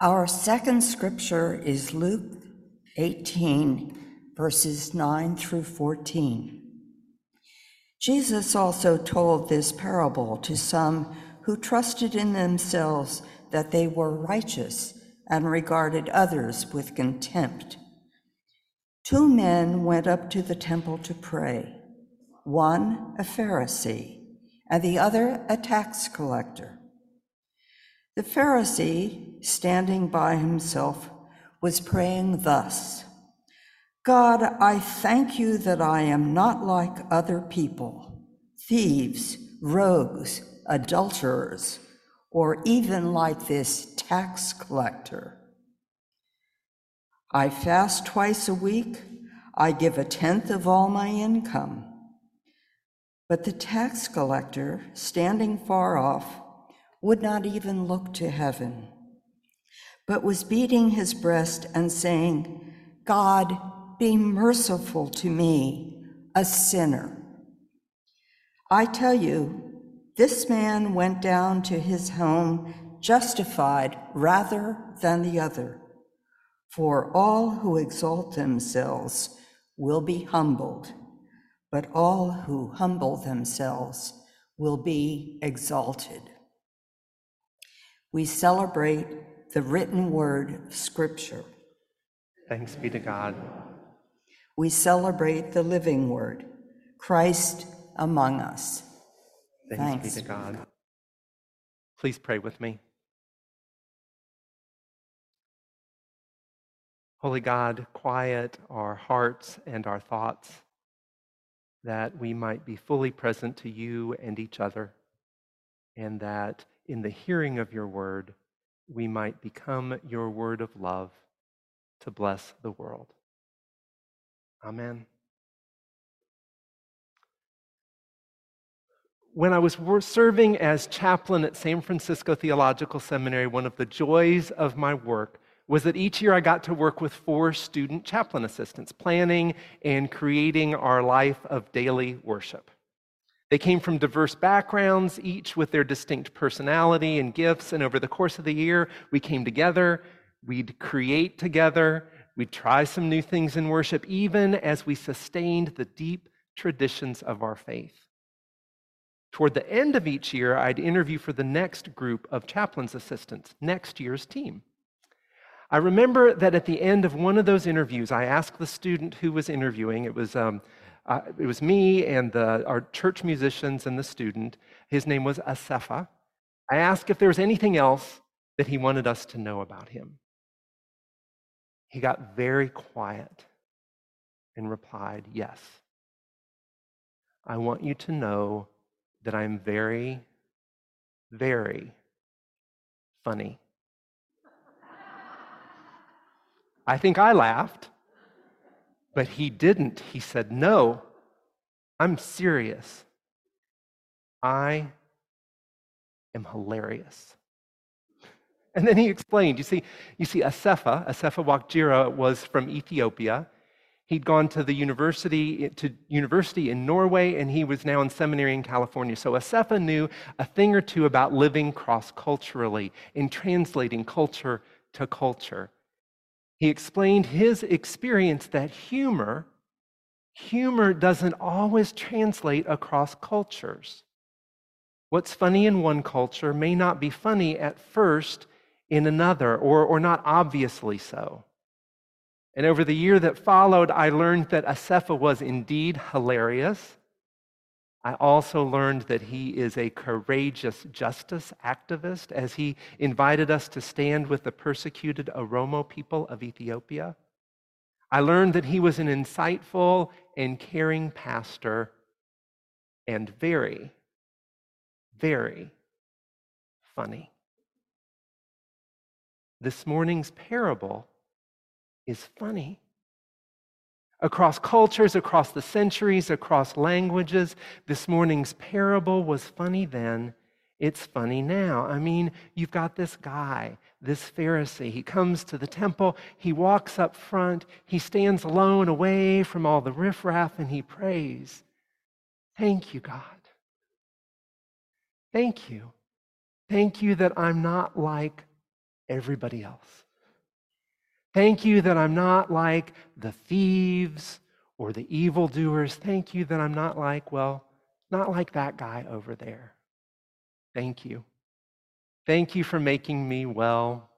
Our second scripture is Luke 18, verses 9 through 14. Jesus also told this parable to some who trusted in themselves that they were righteous and regarded others with contempt. Two men went up to the temple to pray, one a Pharisee and the other a tax collector. The Pharisee, standing by himself, was praying thus God, I thank you that I am not like other people, thieves, rogues, adulterers, or even like this tax collector. I fast twice a week. I give a tenth of all my income. But the tax collector, standing far off, would not even look to heaven, but was beating his breast and saying, God, be merciful to me, a sinner. I tell you, this man went down to his home justified rather than the other. For all who exalt themselves will be humbled but all who humble themselves will be exalted. We celebrate the written word of Scripture. Thanks be to God. We celebrate the living word, Christ among us. Thanks, Thanks. be to God. Please pray with me. Holy God, quiet our hearts and our thoughts that we might be fully present to you and each other, and that in the hearing of your word, we might become your word of love to bless the world. Amen. When I was serving as chaplain at San Francisco Theological Seminary, one of the joys of my work was that each year I got to work with four student chaplain assistants, planning and creating our life of daily worship. They came from diverse backgrounds, each with their distinct personality and gifts. And over the course of the year, we came together, we'd create together, we'd try some new things in worship, even as we sustained the deep traditions of our faith. Toward the end of each year, I'd interview for the next group of chaplain's assistants, next year's team. I remember that at the end of one of those interviews, I asked the student who was interviewing, it was, um, uh, it was me and the, our church musicians and the student. His name was Asefa. I asked if there was anything else that he wanted us to know about him. He got very quiet and replied, Yes. I want you to know that I'm very, very funny. I think I laughed, but he didn't. He said, No, I'm serious. I am hilarious. And then he explained, you see, you see, Asefa, Asefa Wakjira was from Ethiopia. He'd gone to the university to university in Norway, and he was now in seminary in California. So Asefa knew a thing or two about living cross-culturally and translating culture to culture he explained his experience that humor humor doesn't always translate across cultures. What's funny in one culture may not be funny at first in another, or, or not obviously so. And over the year that followed, I learned that Asefa was indeed hilarious I also learned that he is a courageous justice activist as he invited us to stand with the persecuted Oromo people of Ethiopia. I learned that he was an insightful and caring pastor and very, very funny. This morning's parable is funny across cultures, across the centuries, across languages. This morning's parable was funny then. It's funny now. I mean, you've got this guy, this Pharisee. He comes to the temple, he walks up front, he stands alone away from all the riffraff, and he prays, Thank you, God. Thank you. Thank you that I'm not like everybody else. Thank you that I'm not like the thieves or the evildoers. Thank you that I'm not like, well, not like that guy over there. Thank you. Thank you for making me, well,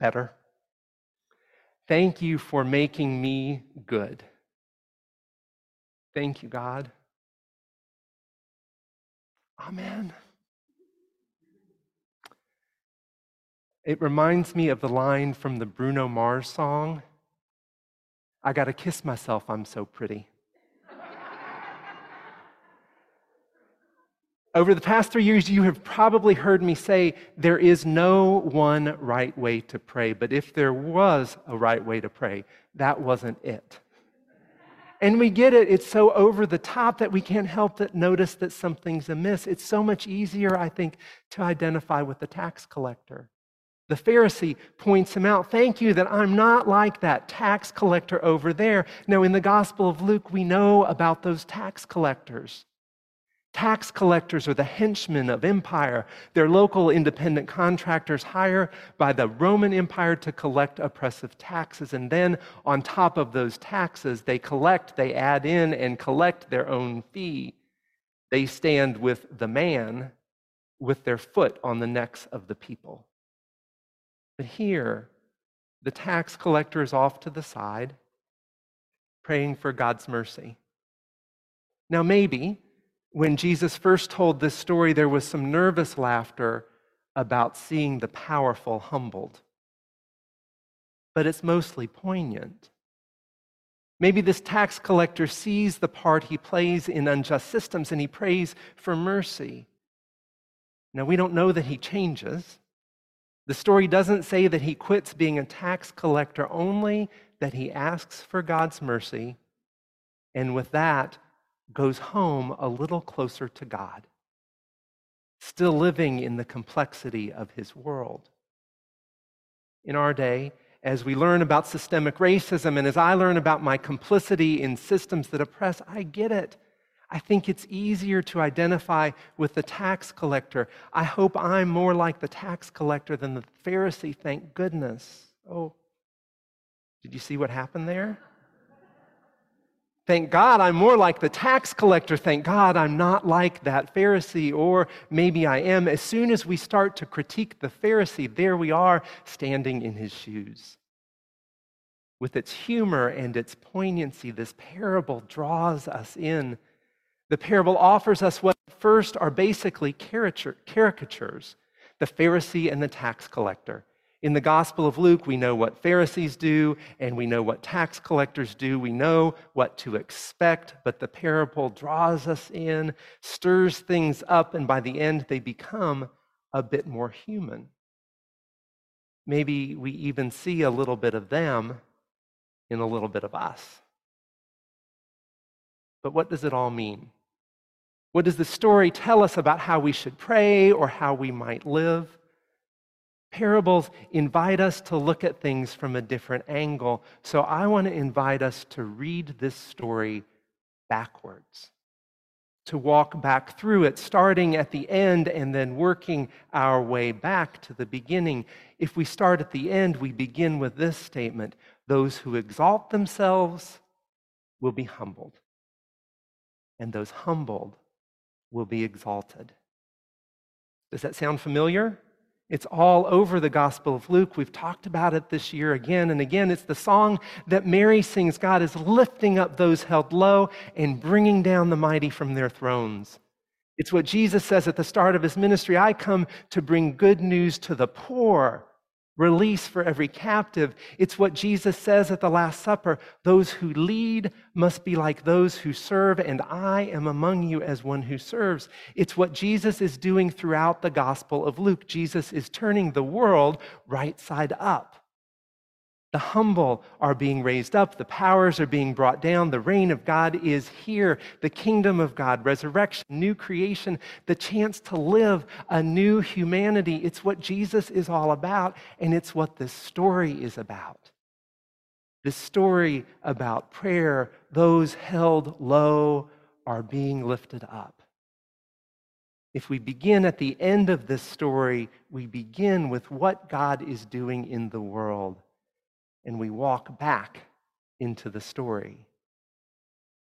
better. Thank you for making me good. Thank you, God. Amen. It reminds me of the line from the Bruno Mars song I got to kiss myself, I'm so pretty. Over the past three years, you have probably heard me say there is no one right way to pray, but if there was a right way to pray, that wasn't it. And we get it. It's so over the top that we can't help but notice that something's amiss. It's so much easier, I think, to identify with the tax collector. The Pharisee points him out. Thank you that I'm not like that tax collector over there. Now, in the Gospel of Luke, we know about those tax collectors. Tax collectors are the henchmen of empire. They're local independent contractors hired by the Roman Empire to collect oppressive taxes. And then, on top of those taxes, they collect, they add in, and collect their own fee. They stand with the man with their foot on the necks of the people. But here, the tax collector is off to the side, praying for God's mercy. Now, maybe when Jesus first told this story, there was some nervous laughter about seeing the powerful humbled. But it's mostly poignant. Maybe this tax collector sees the part he plays in unjust systems and he prays for mercy. Now, we don't know that he changes. The story doesn't say that he quits being a tax collector, only that he asks for God's mercy. And with that, goes home a little closer to God, still living in the complexity of his world. In our day, as we learn about systemic racism and as I learn about my complicity in systems that oppress, I get it. I think it's easier to identify with the tax collector. I hope I'm more like the tax collector than the Pharisee, thank goodness. Oh, did you see what happened there? Thank God I'm more like the tax collector. Thank God I'm not like that Pharisee, or maybe I am. As soon as we start to critique the Pharisee, there we are standing in his shoes. With its humor and its poignancy, this parable draws us in. The parable offers us what first are basically caricatures the Pharisee and the tax collector. In the Gospel of Luke, we know what Pharisees do and we know what tax collectors do. We know what to expect, but the parable draws us in, stirs things up, and by the end, they become a bit more human. Maybe we even see a little bit of them in a little bit of us. But what does it all mean? What does the story tell us about how we should pray or how we might live? Parables invite us to look at things from a different angle. So I want to invite us to read this story backwards, to walk back through it, starting at the end and then working our way back to the beginning. If we start at the end, we begin with this statement Those who exalt themselves will be humbled, and those humbled will be exalted. Does that sound familiar? It's all over the Gospel of Luke. We've talked about it this year again and again. It's the song that Mary sings God is lifting up those held low and bringing down the mighty from their thrones. It's what Jesus says at the start of his ministry I come to bring good news to the poor release for every captive. It's what Jesus says at the Last Supper those who lead must be like those who serve, and I am among you as one who serves. It's what Jesus is doing throughout the Gospel of Luke. Jesus is turning the world right side up. The humble are being raised up. The powers are being brought down. The reign of God is here. The kingdom of God, resurrection, new creation, the chance to live a new humanity. It's what Jesus is all about, and it's what this story is about. This story about prayer, those held low are being lifted up. If we begin at the end of this story, we begin with what God is doing in the world, and we walk back into the story.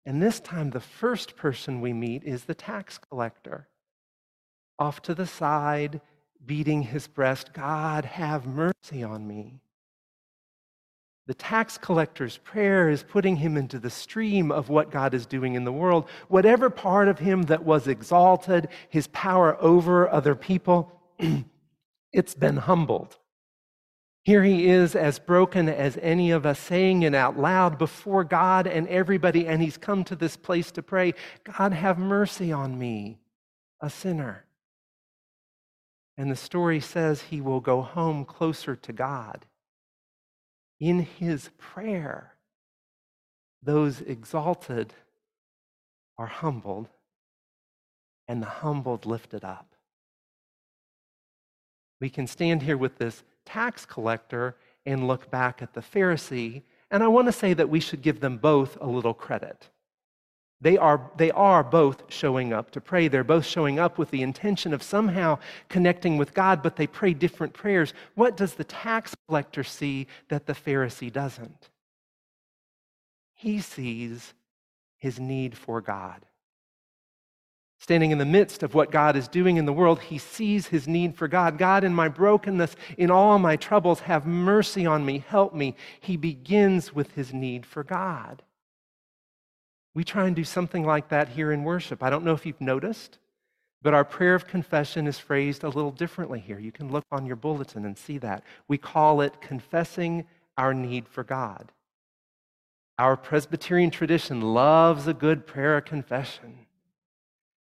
And this time, the first person we meet is the tax collector. Off to the side, beating his breast, God, have mercy on me. The tax collector's prayer is putting him into the stream of what God is doing in the world. Whatever part of him that was exalted, his power over other people, it's been humbled. Here he is, as broken as any of us, saying it out loud before God and everybody, and he's come to this place to pray God, have mercy on me, a sinner. And the story says he will go home closer to God. In his prayer, those exalted are humbled, and the humbled lifted up. We can stand here with this tax collector and look back at the Pharisee. And I want to say that we should give them both a little credit. They are, they are both showing up to pray. They're both showing up with the intention of somehow connecting with God, but they pray different prayers. What does the tax collector see that the Pharisee doesn't? He sees his need for God. Standing in the midst of what God is doing in the world, he sees his need for God. God, in my brokenness, in all my troubles, have mercy on me, help me. He begins with his need for God. We try and do something like that here in worship. I don't know if you've noticed, but our prayer of confession is phrased a little differently here. You can look on your bulletin and see that. We call it confessing our need for God. Our Presbyterian tradition loves a good prayer of confession.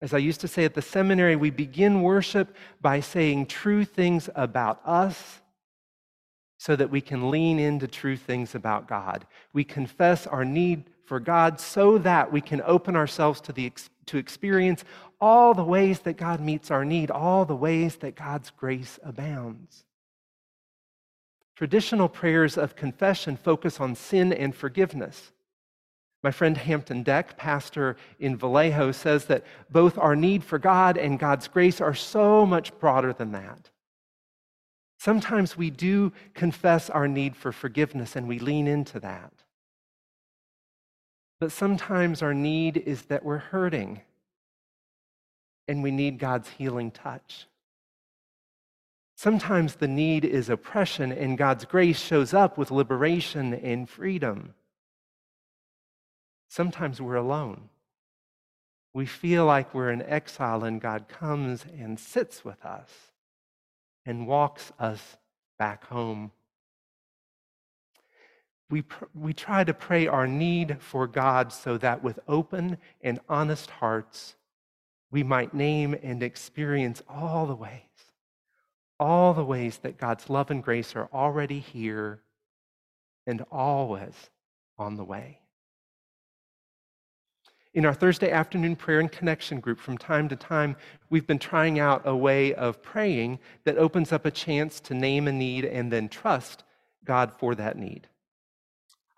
As I used to say at the seminary, we begin worship by saying true things about us so that we can lean into true things about God. We confess our need for God so that we can open ourselves to, the, to experience all the ways that God meets our need, all the ways that God's grace abounds. Traditional prayers of confession focus on sin and forgiveness. My friend Hampton Deck, pastor in Vallejo, says that both our need for God and God's grace are so much broader than that. Sometimes we do confess our need for forgiveness and we lean into that. But sometimes our need is that we're hurting and we need God's healing touch. Sometimes the need is oppression and God's grace shows up with liberation and freedom. Sometimes we're alone. We feel like we're in exile, and God comes and sits with us and walks us back home. We, pr- we try to pray our need for God so that with open and honest hearts, we might name and experience all the ways, all the ways that God's love and grace are already here and always on the way. In our Thursday afternoon prayer and connection group, from time to time, we've been trying out a way of praying that opens up a chance to name a need and then trust God for that need.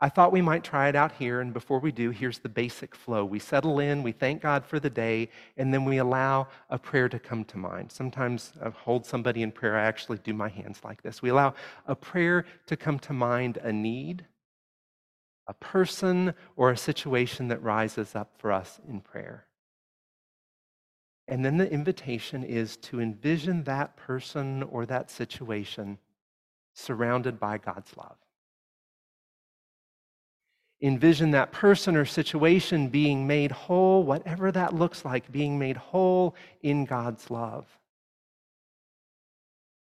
I thought we might try it out here, and before we do, here's the basic flow. We settle in, we thank God for the day, and then we allow a prayer to come to mind. Sometimes I hold somebody in prayer, I actually do my hands like this. We allow a prayer to come to mind, a need, a person or a situation that rises up for us in prayer. And then the invitation is to envision that person or that situation surrounded by God's love. Envision that person or situation being made whole, whatever that looks like, being made whole in God's love.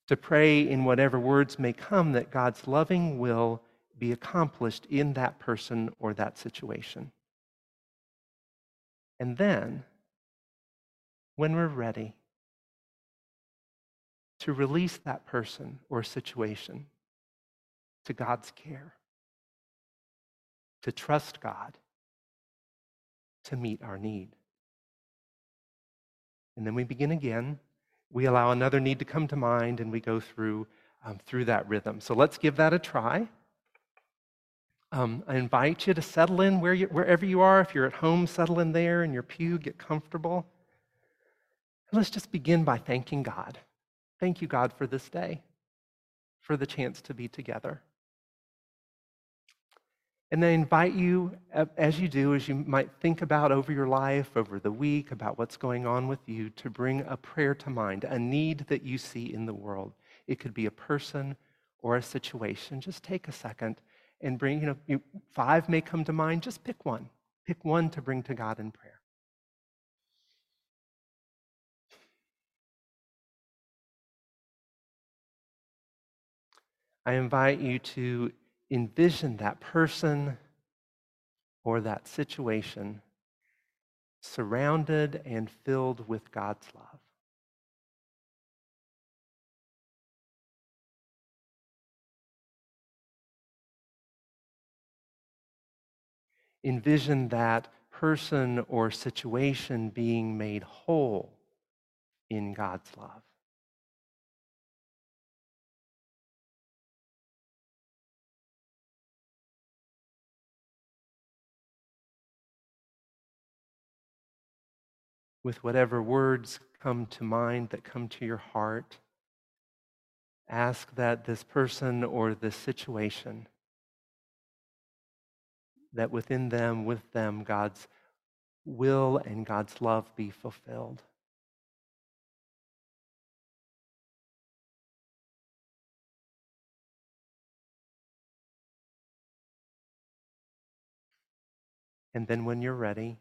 To pray in whatever words may come that God's loving will be accomplished in that person or that situation. And then, when we're ready, to release that person or situation to God's care, to trust God to meet our need. And then we begin again. We allow another need to come to mind and we go through, um, through that rhythm. So let's give that a try. Um, I invite you to settle in where you, wherever you are. If you're at home, settle in there in your pew, get comfortable. And let's just begin by thanking God. Thank you, God, for this day, for the chance to be together. And then invite you, as you do, as you might think about over your life, over the week, about what's going on with you, to bring a prayer to mind, a need that you see in the world. It could be a person or a situation. Just take a second and bring, you know, you, five may come to mind. Just pick one. Pick one to bring to God in prayer. I invite you to envision that person or that situation surrounded and filled with God's love. Envision that person or situation being made whole in God's love. with whatever words come to mind that come to your heart. Ask that this person or this situation, that within them, with them, God's will and God's love be fulfilled. And then when you're ready,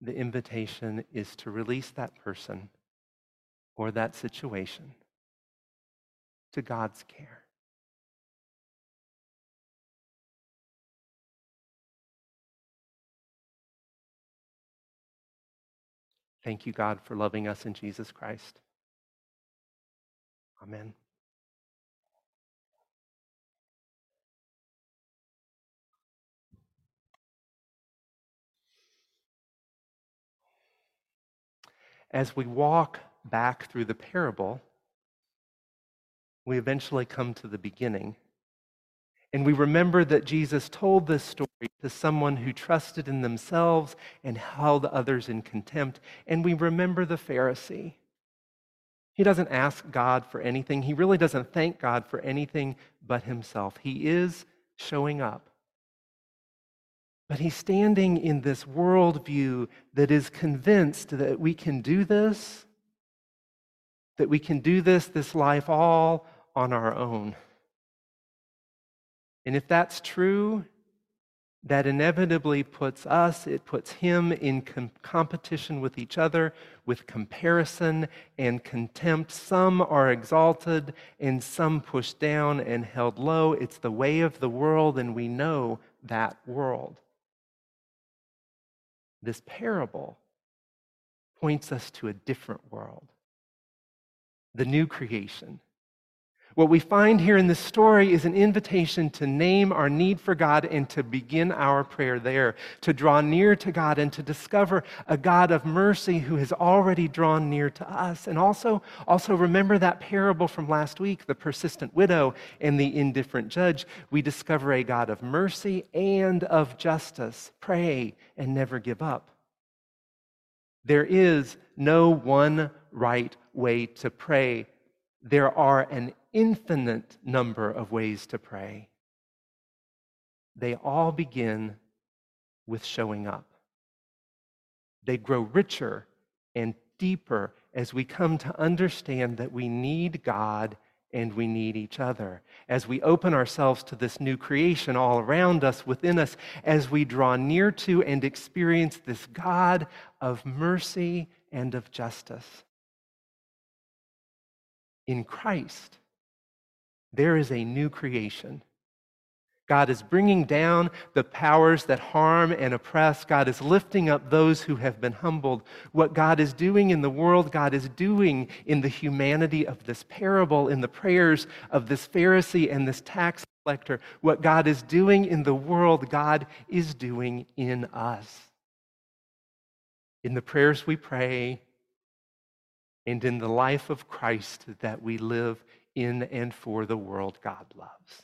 the invitation is to release that person or that situation to God's care. Thank you, God, for loving us in Jesus Christ. Amen. as we walk back through the parable, we eventually come to the beginning. And we remember that Jesus told this story to someone who trusted in themselves and held others in contempt. And we remember the Pharisee. He doesn't ask God for anything, he really doesn't thank God for anything but himself. He is showing up. But he's standing in this worldview that is convinced that we can do this, that we can do this, this life, all on our own. And if that's true, that inevitably puts us, it puts him in com- competition with each other, with comparison and contempt. Some are exalted and some pushed down and held low. It's the way of the world, and we know that world. This parable points us to a different world, the new creation. What we find here in this story is an invitation to name our need for God and to begin our prayer there, to draw near to God and to discover a God of mercy who has already drawn near to us. And also, also remember that parable from last week, the persistent widow and the indifferent judge. We discover a God of mercy and of justice. Pray and never give up. There is no one right way to pray. There are an infinite number of ways to pray. They all begin with showing up. They grow richer and deeper as we come to understand that we need God and we need each other. As we open ourselves to this new creation all around us, within us, as we draw near to and experience this God of mercy and of justice. In Christ, there is a new creation. God is bringing down the powers that harm and oppress. God is lifting up those who have been humbled. What God is doing in the world, God is doing in the humanity of this parable, in the prayers of this Pharisee and this tax collector. What God is doing in the world, God is doing in us. In the prayers we pray, and in the life of Christ that we live in and for the world God loves.